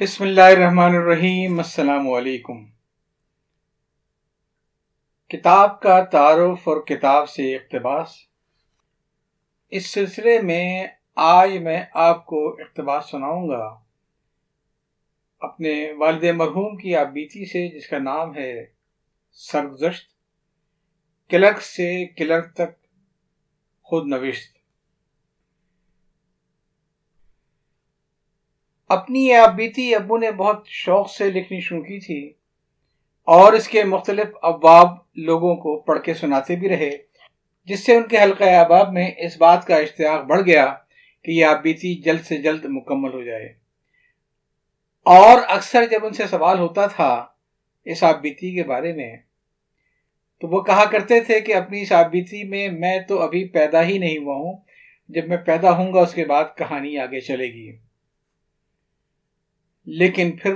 بسم اللہ الرحمن الرحیم، السلام علیکم۔ کتاب کا تعارف اور کتاب سے اقتباس۔ اس سلسلے میں آج میں آپ کو اقتباس سناؤں گا۔ اپنے والد مرحوم کی آپ بیتی سے، جس کا نام ہے سرگزشت، کلرک سے کلرک تک خود نوشت۔ اپنی یہ آپ بیتی ابو نے بہت شوق سے لکھنی شروع کی تھی اور اس کے مختلف ابواب لوگوں کو پڑھ کے سناتے بھی رہے، جس سے ان کے حلقہ احباب میں اس بات کا اشتیاق بڑھ گیا کہ یہ آپ بیتی جلد سے جلد مکمل ہو جائے۔ اور اکثر جب ان سے سوال ہوتا تھا اس آپ بیتی کے بارے میں، تو وہ کہا کرتے تھے کہ اپنی اس آپ بیتی میں میں تو ابھی پیدا ہی نہیں ہوا ہوں، جب میں پیدا ہوں گا اس کے بعد کہانی آگے چلے گی۔ لیکن پھر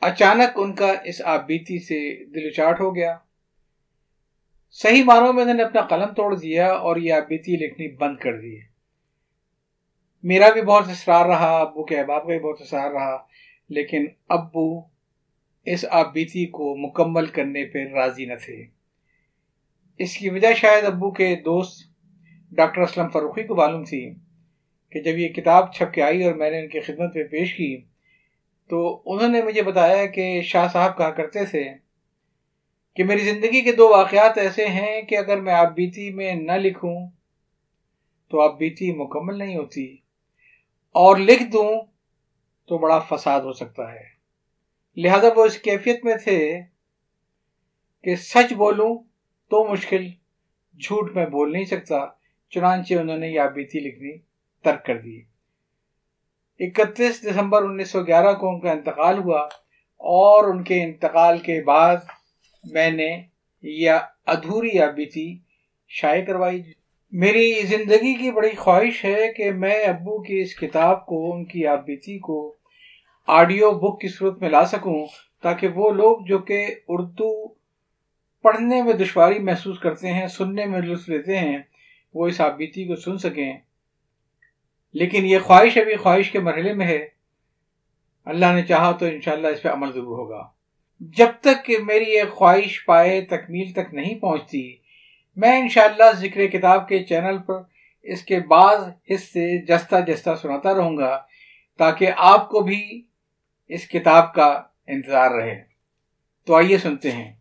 اچانک ان کا اس آپ بیتی سے دل اچاٹ ہو گیا۔ صحیح معنوں میں انہوں نے اپنا قلم توڑ دیا اور یہ آپ بیتی لکھنی بند کر دی۔ میرا بھی بہت اصرار رہا، ابو کے احباب کا بھی بہت اصرار رہا، لیکن ابو اس آپ بیتی کو مکمل کرنے پہ راضی نہ تھے۔ اس کی وجہ شاید ابو کے دوست ڈاکٹر اسلم فروخی کو معلوم تھی۔ کہ جب یہ کتاب چھپ کے آئی اور میں نے ان کی خدمت میں پیش کی، تو انہوں نے مجھے بتایا کہ شاہ صاحب کہا کرتے تھے کہ میری زندگی کے دو واقعات ایسے ہیں کہ اگر میں آپ بیتی میں نہ لکھوں تو آپ بیتی مکمل نہیں ہوتی اور لکھ دوں تو بڑا فساد ہو سکتا ہے۔ لہذا وہ اس کیفیت میں تھے کہ سچ بولوں تو مشکل، جھوٹ میں بول نہیں سکتا، چنانچہ انہوں نے یہ آپ بیتی لکھنی ترک کر دی اکتیس دسمبر انیس سو گیارہ کو ان کا انتقال ہوا اور ان کے انتقال کے بعد میں نے یہ ادھوری آبیتی شائع کروائی۔ میری زندگی کی بڑی خواہش ہے کہ میں ابو کی اس کتاب کو، ان کی آبیتی کو آڈیو بک کی صورت میں لا سکوں تاکہ وہ لوگ جو کہ اردو پڑھنے میں دشواری محسوس کرتے ہیں، سننے میں لطف لیتے ہیں، وہ اس آبیتی کو سن سکیں۔ لیکن یہ خواہش ابھی خواہش کے مرحلے میں ہے۔ اللہ نے چاہا تو انشاءاللہ اس پہ عمل ضرور ہوگا۔ جب تک کہ میری یہ خواہش پائے تکمیل تک نہیں پہنچتی، میں انشاءاللہ ذکر کتاب کے چینل پر اس کے بعض حصے جستا جستا سناتا رہوں گا تاکہ آپ کو بھی اس کتاب کا انتظار رہے۔ تو آئیے سنتے ہیں۔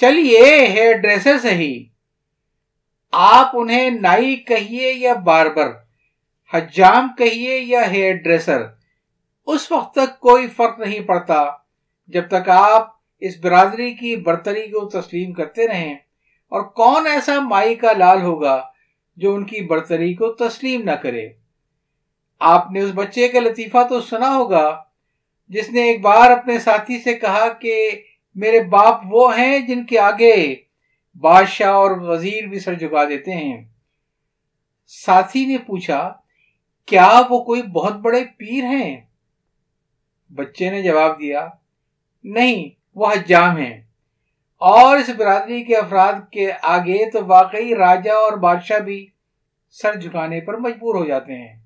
چلیے، ہیئر ڈریسر صحیح۔ آپ انہیں نائی کہیے یا باربر؟ حجام کہیے یا ہیئر ڈریسر، اس وقت تک کوئی فرق نہیں پڑتا۔ جب تک آپ اس برادری کی برتری کو تسلیم کرتے رہیں، اور کون ایسا مائی کا لال ہوگا جو ان کی برتری کو تسلیم نہ کرے۔ آپ نے اس بچے کا لطیفہ تو سنا ہوگا، جس نے ایک بار اپنے ساتھی سے کہا کہ میرے باپ وہ ہیں جن کے آگے بادشاہ اور وزیر بھی سر جگا دیتے ہیں۔ ساتھی نے پوچھا کیا وہ کوئی بہت بڑے پیر ہیں؟ بچے نے جواب دیا، نہیں، وہ حجام ہیں۔ اور اس برادری کے افراد کے آگے تو واقعی راجہ اور بادشاہ بھی سر جھکانے پر مجبور ہو جاتے ہیں۔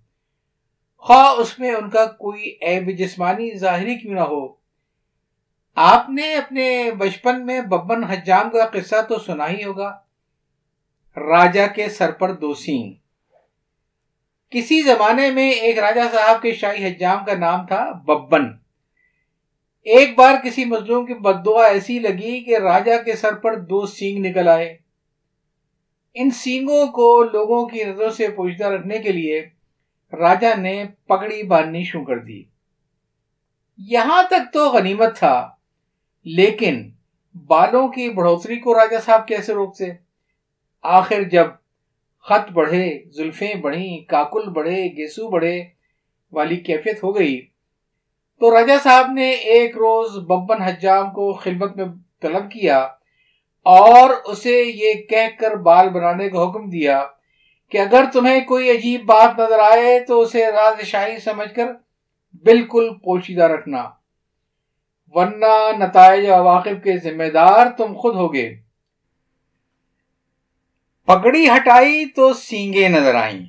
خواہ اس میں ان کا کوئی عیب جسمانی ظاہری کیوں نہ ہو۔ آپ نے اپنے بچپن میں ببن حجام کا قصہ تو سنا ہی ہوگا۔ راجہ کے سر پر دو سینگ کسی زمانے میں ایک راجہ صاحب کے شاہی حجام کا نام تھا ببن۔ ایک بار کسی مظلوم کی بدعا ایسی لگی کہ راجہ کے سر پر دو سینگ نکل آئے۔ ان سینگوں کو لوگوں کی نظروں سے پوچھتا رکھنے کے لیے راجہ نے پگڑی باندھنی شروع کر دی۔ یہاں تک تو غنیمت تھا، لیکن بالوں کی بڑھوتری کو راجہ صاحب کیسے روکتے؟ آخر جب خط بڑھے، زلفیں بڑھی کاکل بڑھے، گیسو بڑھے، والی کیفیت ہو گئی۔ تو راجا صاحب نے ایک روز ببن حجام کو خلبت میں طلب کیا اور اسے یہ کہہ کر بال بنانے کا حکم دیا کہ اگر تمہیں کوئی عجیب بات نظر آئے تو اسے راز شاہی سمجھ کر بالکل پوشیدہ رکھنا، ورنہ نتائج واقف کے ذمہ دار تم خود ہوگے۔ پگڑی ہٹائی تو سینگے نظر آئیں۔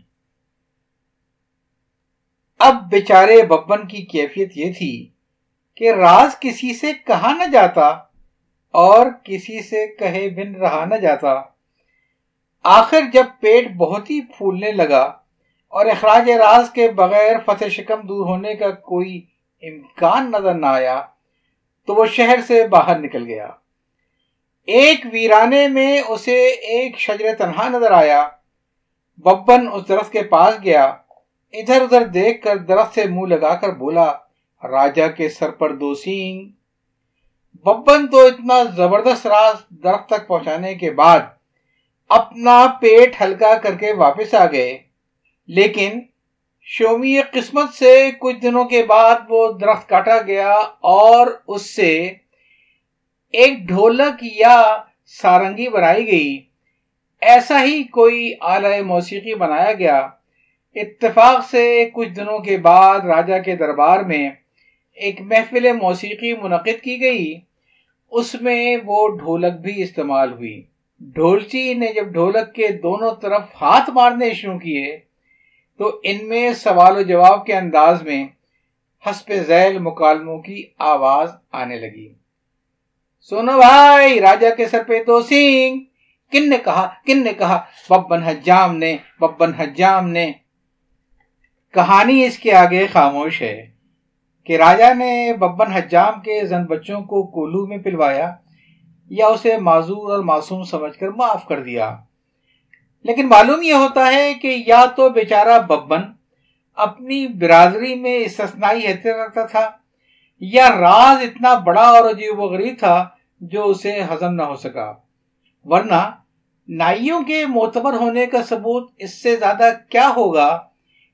اب بیچارے ببن کی کیفیت یہ تھی کہ راز کسی سے کہا نہ جاتا اور کسی سے کہے بن رہا نہ جاتا۔ آخر جب پیٹ بہت ہی پھولنے لگا اور اخراج راز کے بغیر فتح شکم دور ہونے کا کوئی امکان نظر نہ آیا تو وہ شہر سے باہر نکل گیا۔ ایک ویرانے میں اسے ایک شجر تنہا نظر آیا۔ ببن اس درخت کے پاس گیا۔ ادھر ادھر دیکھ کر درخت سے منہ لگا کر بولا راجا کے سر پر دو سینگ۔ ببن تو اتنا زبردست راز درخت تک پہنچانے کے بعد اپنا پیٹ ہلکا کر کے واپس آ گئے۔ لیکن شومی قسمت سے کچھ دنوں کے بعد وہ درخت کاٹا گیا اور اس سے ایک ڈھولک یا سارنگی بنائی گئی۔ ایسا ہی کوئی آلہ موسیقی بنایا گیا۔ اتفاق سے کچھ دنوں کے بعد راجا کے دربار میں ایک محفل موسیقی منعقد کی گئی۔ اس میں وہ ڈھولک بھی استعمال ہوئی۔ ڈھولچی نے جب ڈھولک کے دونوں طرف ہاتھ مارنے شروع کیے، تو ان میں سوال و جواب کے انداز میں حسب ذیل مکالموں کی آواز آنے لگی۔ سونو بھائی، راجا کے سر پہ دو سینگ کن نے کہا، کن نے کہا، ببن حجام نے، ببن حجام نے۔ کہانی اس کے آگے خاموش ہے کہ راجا نے ببن حجام کے زن بچوں کو کولو میں پلوایا یا اسے معذور اور معصوم سمجھ کر معاف کر دیا۔ لیکن معلوم یہ ہوتا ہے کہ یا تو بیچارہ ببن اپنی برادری میں استثنائی حیثیت رکھتا تھا یا راز اتنا بڑا اور عجیب و غریب تھا جو اسے ہضم نہ ہو سکا۔ ورنہ نائیوں کے معتبر ہونے کا ثبوت اس سے زیادہ کیا ہوگا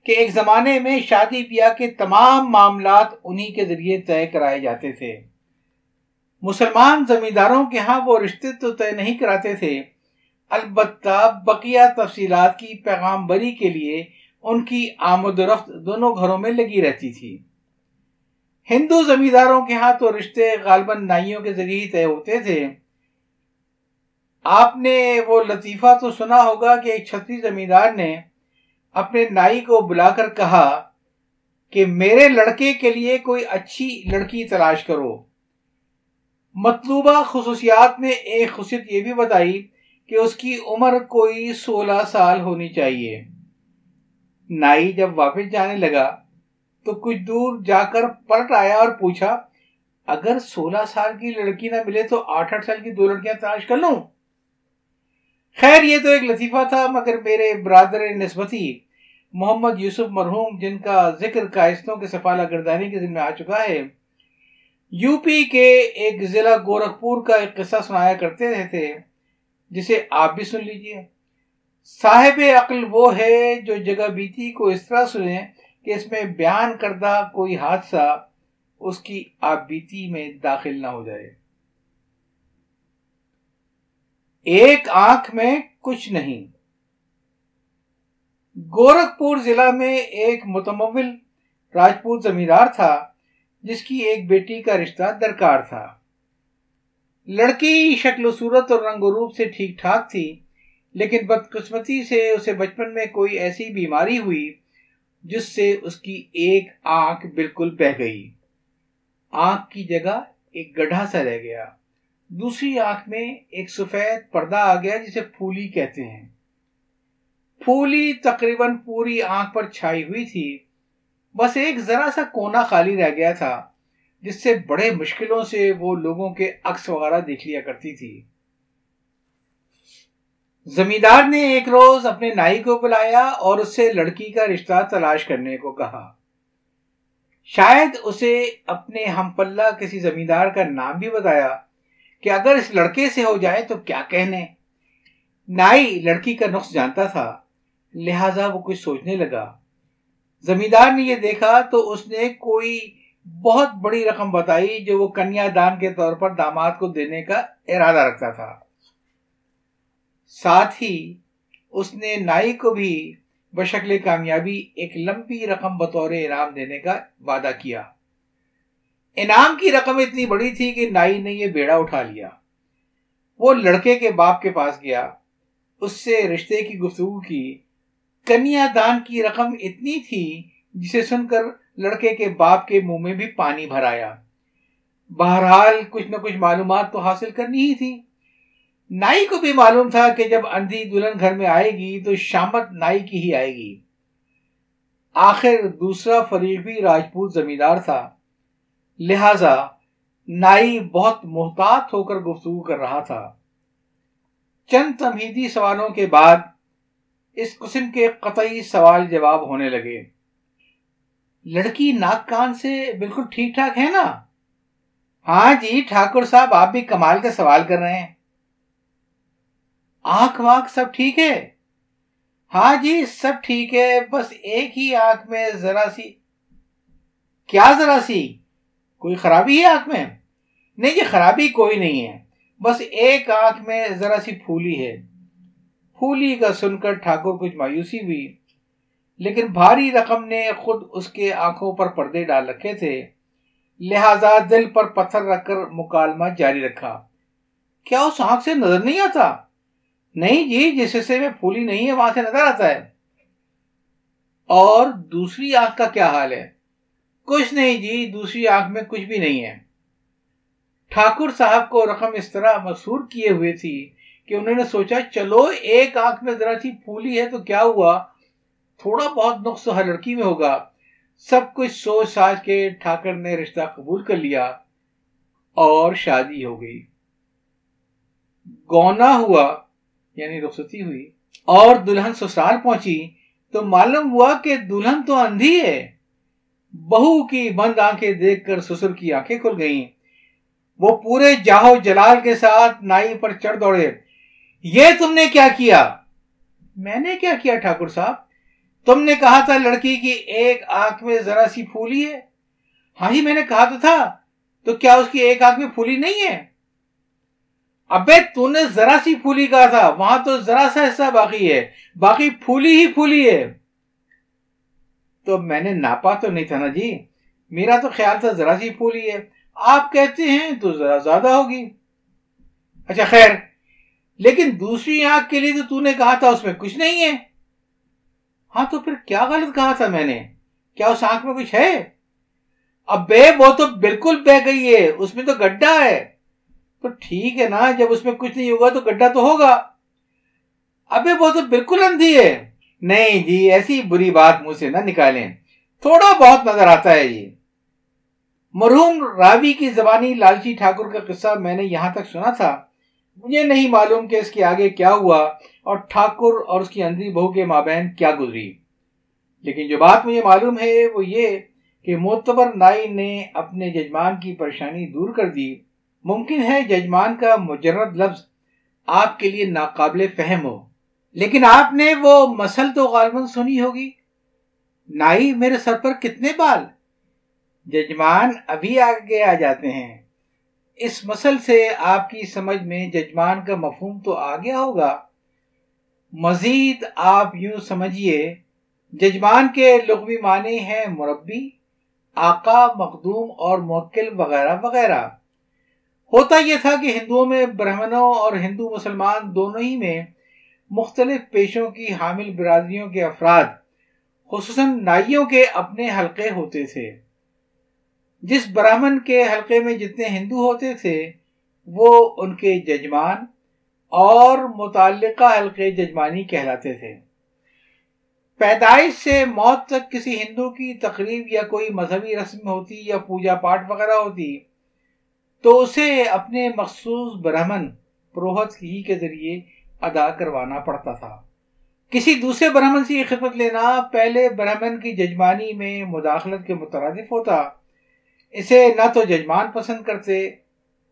کہ ایک زمانے میں شادی بیاہ کے تمام معاملات انہی کے ذریعے طے کرائے جاتے تھے۔ مسلمان زمینداروں کے ہاں وہ رشتے تو طے نہیں کراتے تھے۔ البتہ بقیہ تفصیلات کی پیغام بری کے لیے ان کی آمد و رفت دونوں گھروں میں لگی رہتی تھی۔ ہندو زمینداروں کے ہاں تو رشتے غالباً نائیوں کے ذریعے ہی طے ہوتے تھے۔ آپ نے وہ لطیفہ تو سنا ہوگا کہ ایک چھتری زمیندار نے اپنے نائی کو بلا کر کہا کہ میرے لڑکے کے لیے کوئی اچھی لڑکی تلاش کرو۔ مطلوبہ خصوصیات میں ایک خصوصیت یہ بھی بتائی کہ اس کی عمر کوئی سولہ سال ہونی چاہیے۔ نائی جب واپس جانے لگا تو کچھ دور جا کر پلٹ آیا اور پوچھا، اگر سولہ سال کی لڑکی نہ ملے تو آٹھ آٹھ سال کی دو لڑکیاں تلاش کر لوں؟ خیر، یہ تو ایک لطیفہ تھا، مگر میرے برادر نسبتی محمد یوسف مرحوم، جن کا ذکر کائستوں کے سفالہ گردانی کے ذمہ آ چکا ہے، یو پی کے ایک ضلع گورکھپور کا ایک قصہ سنایا کرتے تھے جسے آپ بھی سن لیجیے۔ صاحب عقل وہ ہے جو جگہ بیتی کو اس طرح سنیں کہ اس میں بیان کردہ کوئی حادثہ اس کی آپ بیتی میں داخل نہ ہو جائے۔ ایک آنکھ میں کچھ نہیں۔ گورکھپور ضلع میں ایک متمول راجپوت زمیندار تھا، جس کی ایک بیٹی کا رشتہ درکار تھا۔ لڑکی شکل و صورت اور رنگ و روپ سے ٹھیک ٹھاک تھی، لیکن بدقسمتی سے اسے بچپن میں کوئی ایسی بیماری ہوئی جس سے اس کی ایک آنکھ بالکل بہ گئی۔ آنکھ کی جگہ ایک گڑھا سا رہ گیا۔ دوسری آنکھ میں ایک سفید پردہ آ گیا جسے پھولی کہتے ہیں۔ پھولی تقریباً پوری آنکھ پر چھائی ہوئی تھی۔ بس ایک ذرا سا کونا خالی رہ گیا تھا، جس سے بڑے مشکلوں سے وہ لوگوں کے عکس وغیرہ دیکھ لیا کرتی تھی۔ زمیندار نے ایک روز اپنے نائی کو بلایا اور اس سے لڑکی کا رشتہ تلاش کرنے کو کہا۔ شاید اسے اپنے ہم پلہ کسی زمیندار کا نام بھی بتایا کہ اگر اس لڑکے سے ہو جائے تو کیا کہنے۔ نائی لڑکی کا نقص جانتا تھا، لہذا وہ کچھ سوچنے لگا۔ زمیندار نے یہ دیکھا تو اس نے کوئی بہت بڑی رقم بتائی جو وہ کنیا دان کے طور پر داماد کو دینے کا ارادہ رکھتا تھا۔ ساتھ ہی اس نے نائی کو بھی بشکل کامیابی ایک لمبی رقم بطور انعام دینے کا وعدہ کیا۔ انعام کی رقم اتنی بڑی تھی کہ نائی نے یہ بیڑا اٹھا لیا۔ وہ لڑکے کے باپ کے پاس گیا۔ اس سے رشتے کی گفتگو کی۔ کنیا دان کی رقم اتنی تھی جسے سن کر لڑکے کے باپ کے منہ میں بھی پانی بھر آیا۔ بہرحال کچھ نہ کچھ معلومات تو حاصل کرنی ہی تھی۔ نائی کو بھی معلوم تھا کہ جب اندھی دلہن گھر میں آئے گی تو شامت نائی کی ہی آئے گی۔ آخر دوسرا فریق بھی راجپوت زمیندار تھا۔ لہذا نائی بہت محتاط ہو کر گفتگو کر رہا تھا۔ چند تمہیدی سوالوں کے بعد اس قسم کے قطعی سوال جواب ہونے لگے۔ لڑکی ناک کان سے بالکل ٹھیک ٹھاک ہے نا؟ ہاں جی ٹھاکر صاحب، آپ بھی کمال کا سوال کر رہے ہیں۔ آنکھ وانکھ سب ٹھیک ہے؟ ہاں جی سب ٹھیک ہے، بس ایک ہی آنکھ میں ذرا سی۔ کیا ذرا سی؟ کوئی خرابی ہے آنکھ میں؟ نہیں جی خرابی کوئی نہیں ہے۔ بس ایک آنکھ میں ذرا سی پھولی ہے۔ پھولی کا سن کر ٹھاکر کچھ مایوسی ہوئی۔ لیکن بھاری رقم نے خود اس کے آنکھوں پر پردے ڈال رکھے تھے۔ لہذا دل پر پتھر رکھ کر مکالمہ جاری رکھا۔ کیا اس آنکھ سے نظر نہیں آتا؟ نہیں جی جس حصے میں پھولی نہیں ہے، وہاں سے نظر آتا ہے۔ اور دوسری آنکھ کا کیا حال ہے؟ کچھ نہیں جی دوسری آنکھ میں کچھ بھی نہیں ہے۔ ٹھاکر صاحب کو رقم اس طرح مسور کیے ہوئے تھی کہ انہوں نے سوچا، چلو ایک آنکھ میں ذرا سی پھولی ہے تو کیا ہوا؟ تھوڑا بہت نقص ہر لڑکی میں ہوگا۔ سب کچھ سوچ ساچ کے ٹھاکر نے رشتہ قبول کر لیا اور شادی ہو گئی۔ گونا ہوا۔ یعنی رخصتی ہوئی اور دلہن سسرال پہنچی، تو معلوم ہوا کہ دلہن تو اندھی ہے۔ بہو کی بند آنکھیں دیکھ کر سسر کی آنکھیں کھل گئیں۔ وہ پورے جاہو جلال کے ساتھ نائی پر چڑھ دوڑے۔ یہ تم نے کیا کیا؟ میں نے کیا کیا ٹھاکر صاحب؟ تم نے کہا تھا لڑکی کی ایک آنکھ میں ذرا سی پھولی ہے۔ ہاں ہی میں نے کہا تو تھا۔ تو کیا اس کی ایک آنکھ میں پھولی نہیں ہے؟ ابے تو نے ذرا سی پھولی کہا تھا، وہاں تو ذرا سا حصہ باقی ہے۔ باقی پھولی ہی پھولی ہے۔ تو میں نے ناپا تو نہیں تھا نا جی۔ میرا تو خیال تھا ذرا سی پھولی ہے۔ آپ کہتے ہیں تو ذرا زیادہ ہوگی۔ اچھا خیر، لیکن دوسری آنکھ کے لیے تو تو نے کہا تھا، اس میں کچھ نہیں ہے۔ ہاں تو پھر کیا غلط کہا تھا میں نے؟ کیا اس آنکھ میں کچھ ہے؟ اب بے وہ تو بالکل بہ گئی ہے، اس میں تو گڈھا ہے۔ تو ٹھیک ہے نا، جب اس میں کچھ نہیں ہوگا تو گڈھا تو ہوگا۔ ابے وہ تو بالکل اندھی ہے۔ نہیں جی ایسی بری بات منہ سے نہ نکالیں۔ تھوڑا بہت نظر آتا ہے جی۔ مرحوم راوی کی زبانی لالچی ٹھاکر کا قصہ میں نے یہاں تک سنا تھا۔ مجھے نہیں معلوم کہ اس کے آگے کیا ہوا اور ٹھاکر اور اس کی اندھی بہو کے مابین کیا گزری۔ لیکن جو بات مجھے معلوم ہے وہ یہ کہ معتبر نائی نے اپنے ججمان کی پریشانی دور کر دی۔ ممکن ہے ججمان کا مجرد لفظ آپ کے لیے ناقابل فہم ہو، لیکن آپ نے وہ مسل تو غالباً سنی ہوگی۔ نائی، میرے سر پر کتنے بال؟ ججمان ابھی آگے آ جاتے ہیں۔ اس مسل سے آپ کی سمجھ میں ججمان کا مفہوم تو آ گیا ہوگا۔ مزید آپ یوں سمجھیے ججمان کے لغوی معنی ہیں مربی، آقا، مخدوم اور موکل وغیرہ وغیرہ۔ ہوتا یہ تھا کہ ہندوؤں میں برہمنوں اور ہندو مسلمان دونوں ہی میں مختلف پیشوں کی حامل برادریوں کے افراد، خصوصاً نائیوں کے اپنے حلقے ہوتے تھے۔ جس براہمن کے حلقے میں جتنے ہندو ہوتے تھے، وہ ان کے ججمان اور متعلقہ حلقے ججمانی کہلاتے تھے۔ پیدائش سے موت تک کسی ہندو کی تقریب یا کوئی مذہبی رسم ہوتی یا پوجا پاٹ وغیرہ ہوتی تو اسے اپنے مخصوص برہمن پروہت ہی کے ذریعے ادا کروانا پڑتا تھا۔ کسی دوسرے برہمن سے خدمت لینا پہلے برہمن کی ججمانی میں مداخلت کے مترادف ہوتا۔ اسے نہ تو ججمان پسند کرتے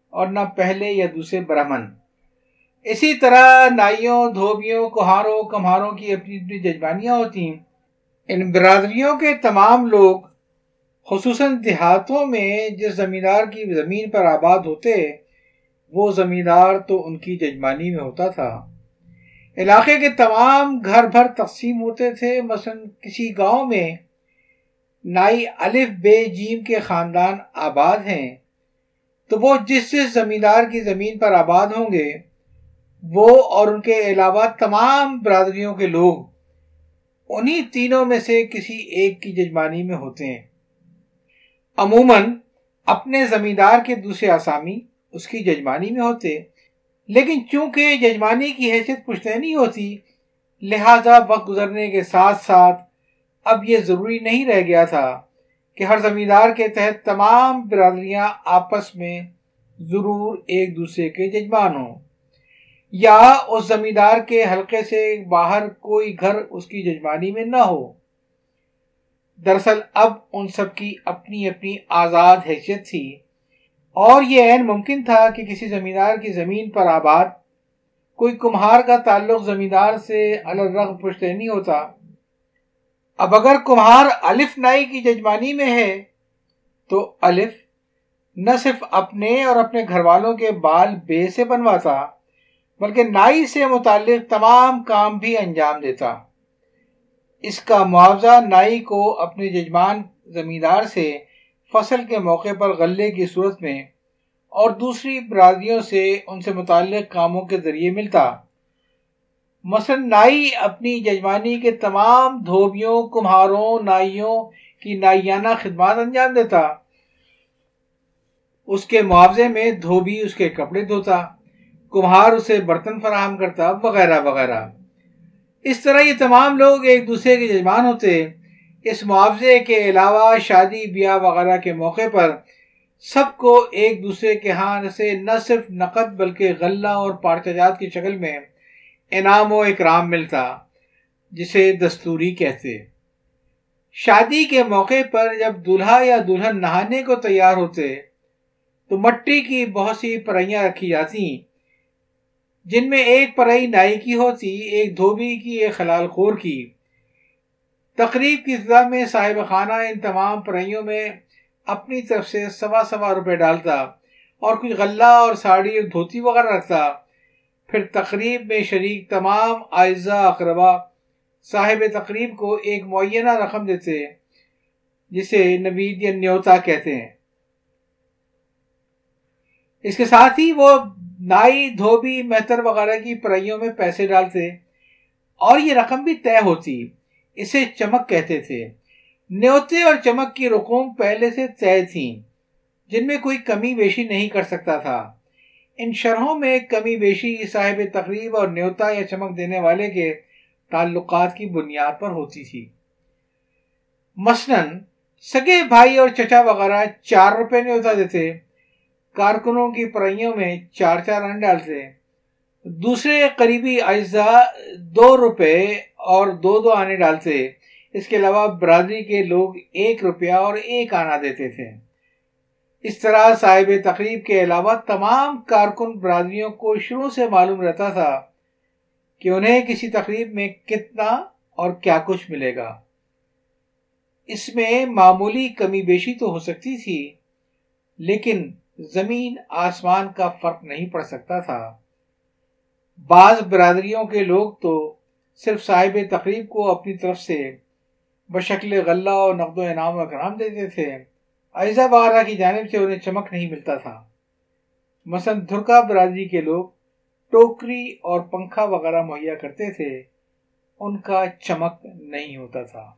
اور نہ پہلے یا دوسرے برہمن۔ اسی طرح نائیوں، دھوبیوں کوہاروں کمہاروں کی اپنی اپنی ججمانیاں ہوتی ان برادریوں کے تمام لوگ خصوصاً دیہاتوں میں جس زمیندار کی زمین پر آباد ہوتے، وہ زمیندار تو ان کی ججمانی میں ہوتا تھا۔ علاقے کے تمام گھر بھر تقسیم ہوتے تھے۔ مثلا کسی گاؤں میں نائی الف بے جیم کے خاندان آباد ہیں، تو وہ جس جس زمیندار کی زمین پر آباد ہوں گے، وہ اور ان کے علاوہ تمام برادریوں کے لوگ انہی تینوں میں سے کسی ایک کی ججمانی میں ہوتے ہیں۔ عموماً اپنے زمیندار کے دوسرے آسامی اس کی ججمانی میں ہوتے۔ لیکن چونکہ ججمانی کی حیثیت پشتینی ہوتی، لہذا وقت گزرنے کے ساتھ ساتھ اب یہ ضروری نہیں رہ گیا تھا کہ ہر زمیندار کے تحت تمام برادریاں آپس میں ضرور ایک دوسرے کے ججمان ہوں۔ یا اس زمیندار کے حلقے سے باہر کوئی گھر اس کی ججمانی میں نہ ہو۔ دراصل اب ان سب کی اپنی اپنی آزاد حیثیت تھی۔ اور یہ عین ممکن تھا کہ کسی زمیندار کی زمین پر آباد، کوئی کمہار کا تعلق زمیندار سے الرغ پشتے نہیں ہوتا۔ اب اگر کمہار الف نائی کی ججمانی میں ہے، تو الف نہ صرف اپنے اور اپنے گھر والوں کے بال بے سے بنواتا، بلکہ نائی سے متعلق تمام کام بھی انجام دیتا۔ اس کا معاوضہ نائی کو اپنے ججمان زمیندار سے فصل کے موقع پر غلے کی صورت میں اور دوسری برادریوں سے ان سے متعلق کاموں کے ذریعے ملتا۔ مثلا نائی اپنی ججمانی کے تمام دھوبیوں، کمہاروں، نائیوں کی نائیانہ خدمات انجام دیتا۔ اس کے معاوضے میں دھوبی اس کے کپڑے دھوتا، کمہار اسے برتن فراہم کرتا، وغیرہ وغیرہ۔ اس طرح یہ تمام لوگ ایک دوسرے کے ججمان ہوتے اس معاوضے کے علاوہ شادی، بیاہ وغیرہ کے موقع پر سب کو ایک دوسرے کے ہاں سے نہ صرف نقد بلکہ غلہ اور پارچجات کی شکل میں انعام و اکرام ملتا، جسے دستوری کہتے شادی کے موقع پر جب دلہا یا دلہن نہانے کو تیار ہوتے، تو مٹی کی بہت سی پرائیاں رکھی جاتی۔ جن میں ایک پرائی نائی کی ہوتی، ایک دھوبی کی، ایک خلال خور کی۔ تقریب کی ابتدا میں صاحب خانہ ان تمام پرائیوں میں اپنی طرف سے سوا سوا روپے ڈالتا اور کچھ غلہ اور ساڑی اور دھوتی وغیرہ رکھتا۔ پھر تقریب میں شریک تمام آئزہ اقربا صاحب تقریب کو ایک معینہ رقم دیتے، جسے نوید یا نیوتا کہتے ہیں۔ اس کے ساتھ ہی وہ نائی دھوبی مہتر وغیرہ کی پرائیوں میں پیسے ڈالتے، اور یہ رقم بھی طے ہوتی، اسے چمک کہتے تھے۔ نیوتے اور چمک کی رقوم پہلے سے طے تھیں، جن میں کوئی کمی بیشی نہیں کر سکتا تھا۔ ان شرحوں میں کمی بیشی صاحب تقریب اور نیوتا یا چمک دینے والے کے تعلقات کی بنیاد پر ہوتی تھی۔ مثلا، سگے بھائی اور چچا وغیرہ چار روپے نیوتا دیتے کارکنوں کی پرائیوں میں چار چار ان ڈالتے دوسرے قریبی اجزاء دو روپے اور دو دو آنے ڈالتے اس کے علاوہ برادری کے لوگ ایک روپیہ اور ایک آنا دیتے تھے۔ اس طرح صاحب تقریب کے علاوہ تمام کارکن برادریوں کو شروع سے معلوم رہتا تھا کہ انہیں کسی تقریب میں کتنا اور کیا کچھ ملے گا۔ اس میں معمولی کمی بیشی تو ہو سکتی تھی، لیکن زمین آسمان کا فرق نہیں پڑ سکتا تھا۔ بعض برادریوں کے لوگ تو صرف صاحب تقریب کو اپنی طرف سے بشکل غلہ اور نقد و انعام و اکرام دیتے تھے۔ ایزا وغیرہ کی جانب سے انہیں چمک نہیں ملتا تھا۔ مثلا دھرکا برادری کے لوگ ٹوکری اور پنکھا وغیرہ مہیا کرتے تھے۔ ان کا چمک نہیں ہوتا تھا۔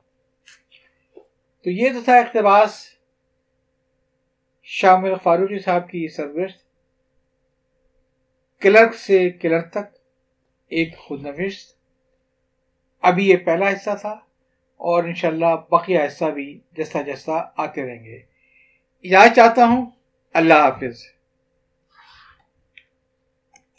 تو یہ تو تھا اقتباس شامل فاروقی صاحب کی سرگرست کلرک سے کلر تک ایک خود نوشت۔ ابھی یہ پہلا حصہ تھا اور انشاءاللہ بقیہ حصہ بھی جیسا جیسا آتے رہیں گے۔ اجازت چاہتا ہوں، اللہ حافظ۔